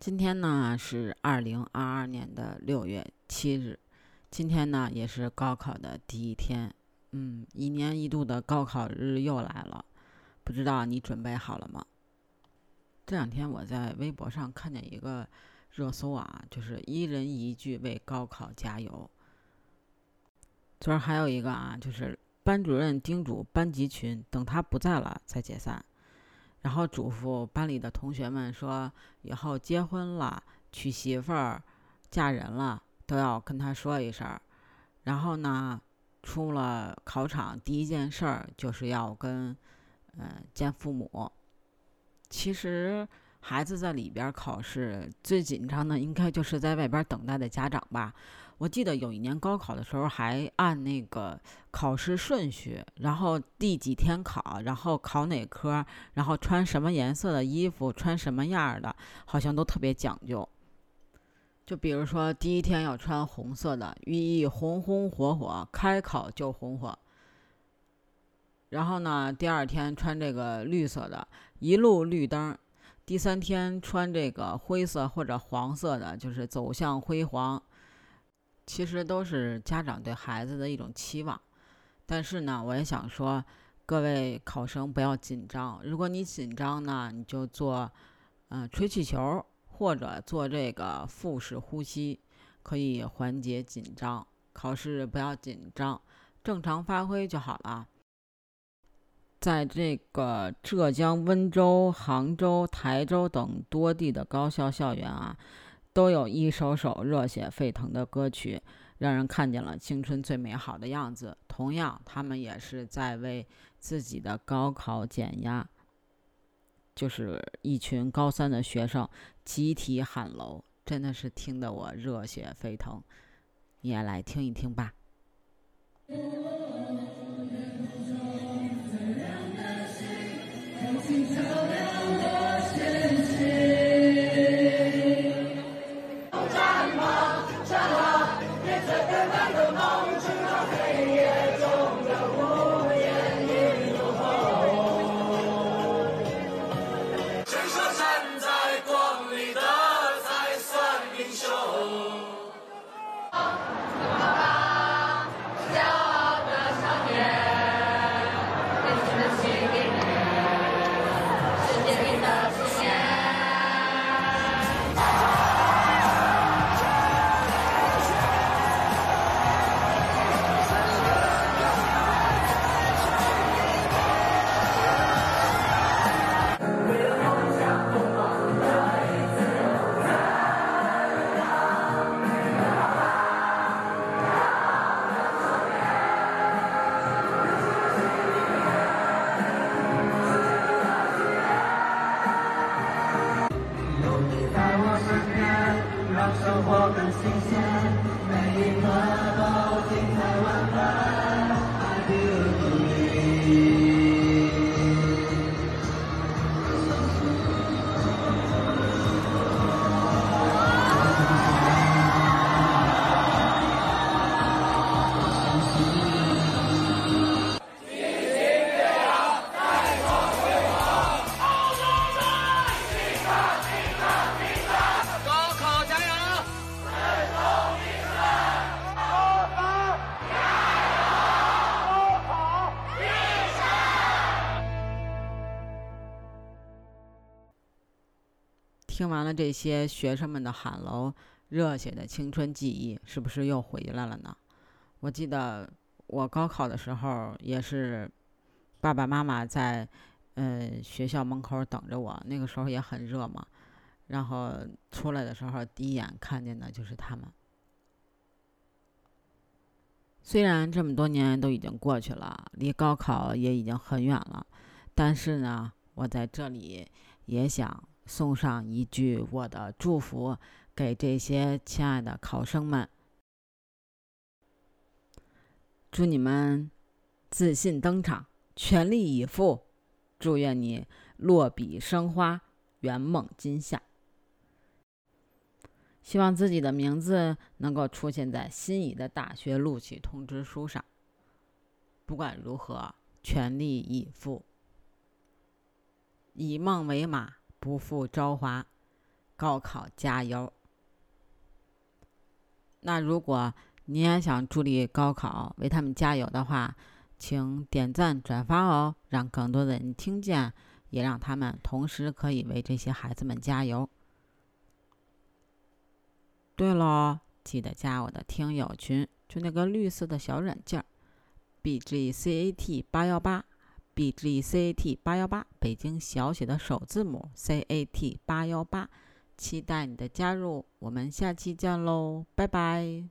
今天呢是二零二二年的六月七日，今天呢也是高考的第一天。嗯，一年一度的高考日又来了，不知道你准备好了吗？这两天我在微博上看见一个热搜啊，就是一人一句为高考加油。昨儿还有一个啊，就是班主任叮嘱班级群，等他不在了再解散。然后嘱咐班里的同学们说，以后结婚了、娶媳妇儿、嫁人了，都要跟他说一声。然后呢，出了考场，第一件事儿就是要跟，嗯，见父母。其实孩子在里边考试最紧张的，应该就是在外边等待的家长吧。我记得有一年高考的时候，还按那个考试顺序，然后第几天考，然后考哪科，然后穿什么颜色的衣服，穿什么样的，好像都特别讲究。就比如说第一天要穿红色的，寓意红红火火，开考就红火。然后呢，第二天穿这个绿色的，一路绿灯。第三天穿这个灰色或者黄色的，就是走向辉煌。其实都是家长对孩子的一种期望，但是呢，我也想说，各位考生不要紧张。如果你紧张呢，你就做，嗯，吹气球或者做这个腹式呼吸，可以缓解紧张。考试不要紧张，正常发挥就好了。在这个浙江温州、杭州、台州等多地的高校校园啊。都有一首首热血沸腾的歌曲，让人看见了青春最美好的样子。同样，他们也是在为自己的高考减压。就是一群高三的学生集体喊楼，真的是听得我热血沸腾。你也来听一听吧。听完了这些学生们的喊楼，热血的青春记忆是不是又回来了呢？我记得我高考的时候也是，爸爸妈妈在呃学校门口等着我，那个时候也很热嘛。然后出来的时候，第一眼看见的就是他们。虽然这么多年都已经过去了，离高考也已经很远了，但是呢，我在这里也想。送上一句我的祝福，给这些亲爱的考生们，祝你们自信登场，全力以赴，祝愿你落笔生花，圆梦今夏。希望自己的名字能够出现在心仪的大学录取通知书上。不管如何，全力以赴，以梦为马。不负朝华，高考加油！那如果你也想助力高考，为他们加油的话，请点赞转发哦，让更多的人听见，也让他们同时可以为这些孩子们加油。对了，记得加我的听友群，就那个绿色的小软件，B G C A T 八幺八，B G C A T 八幺八，北京小写的首字母 C A T 八幺八，期待你的加入，我们下期见喽，拜拜。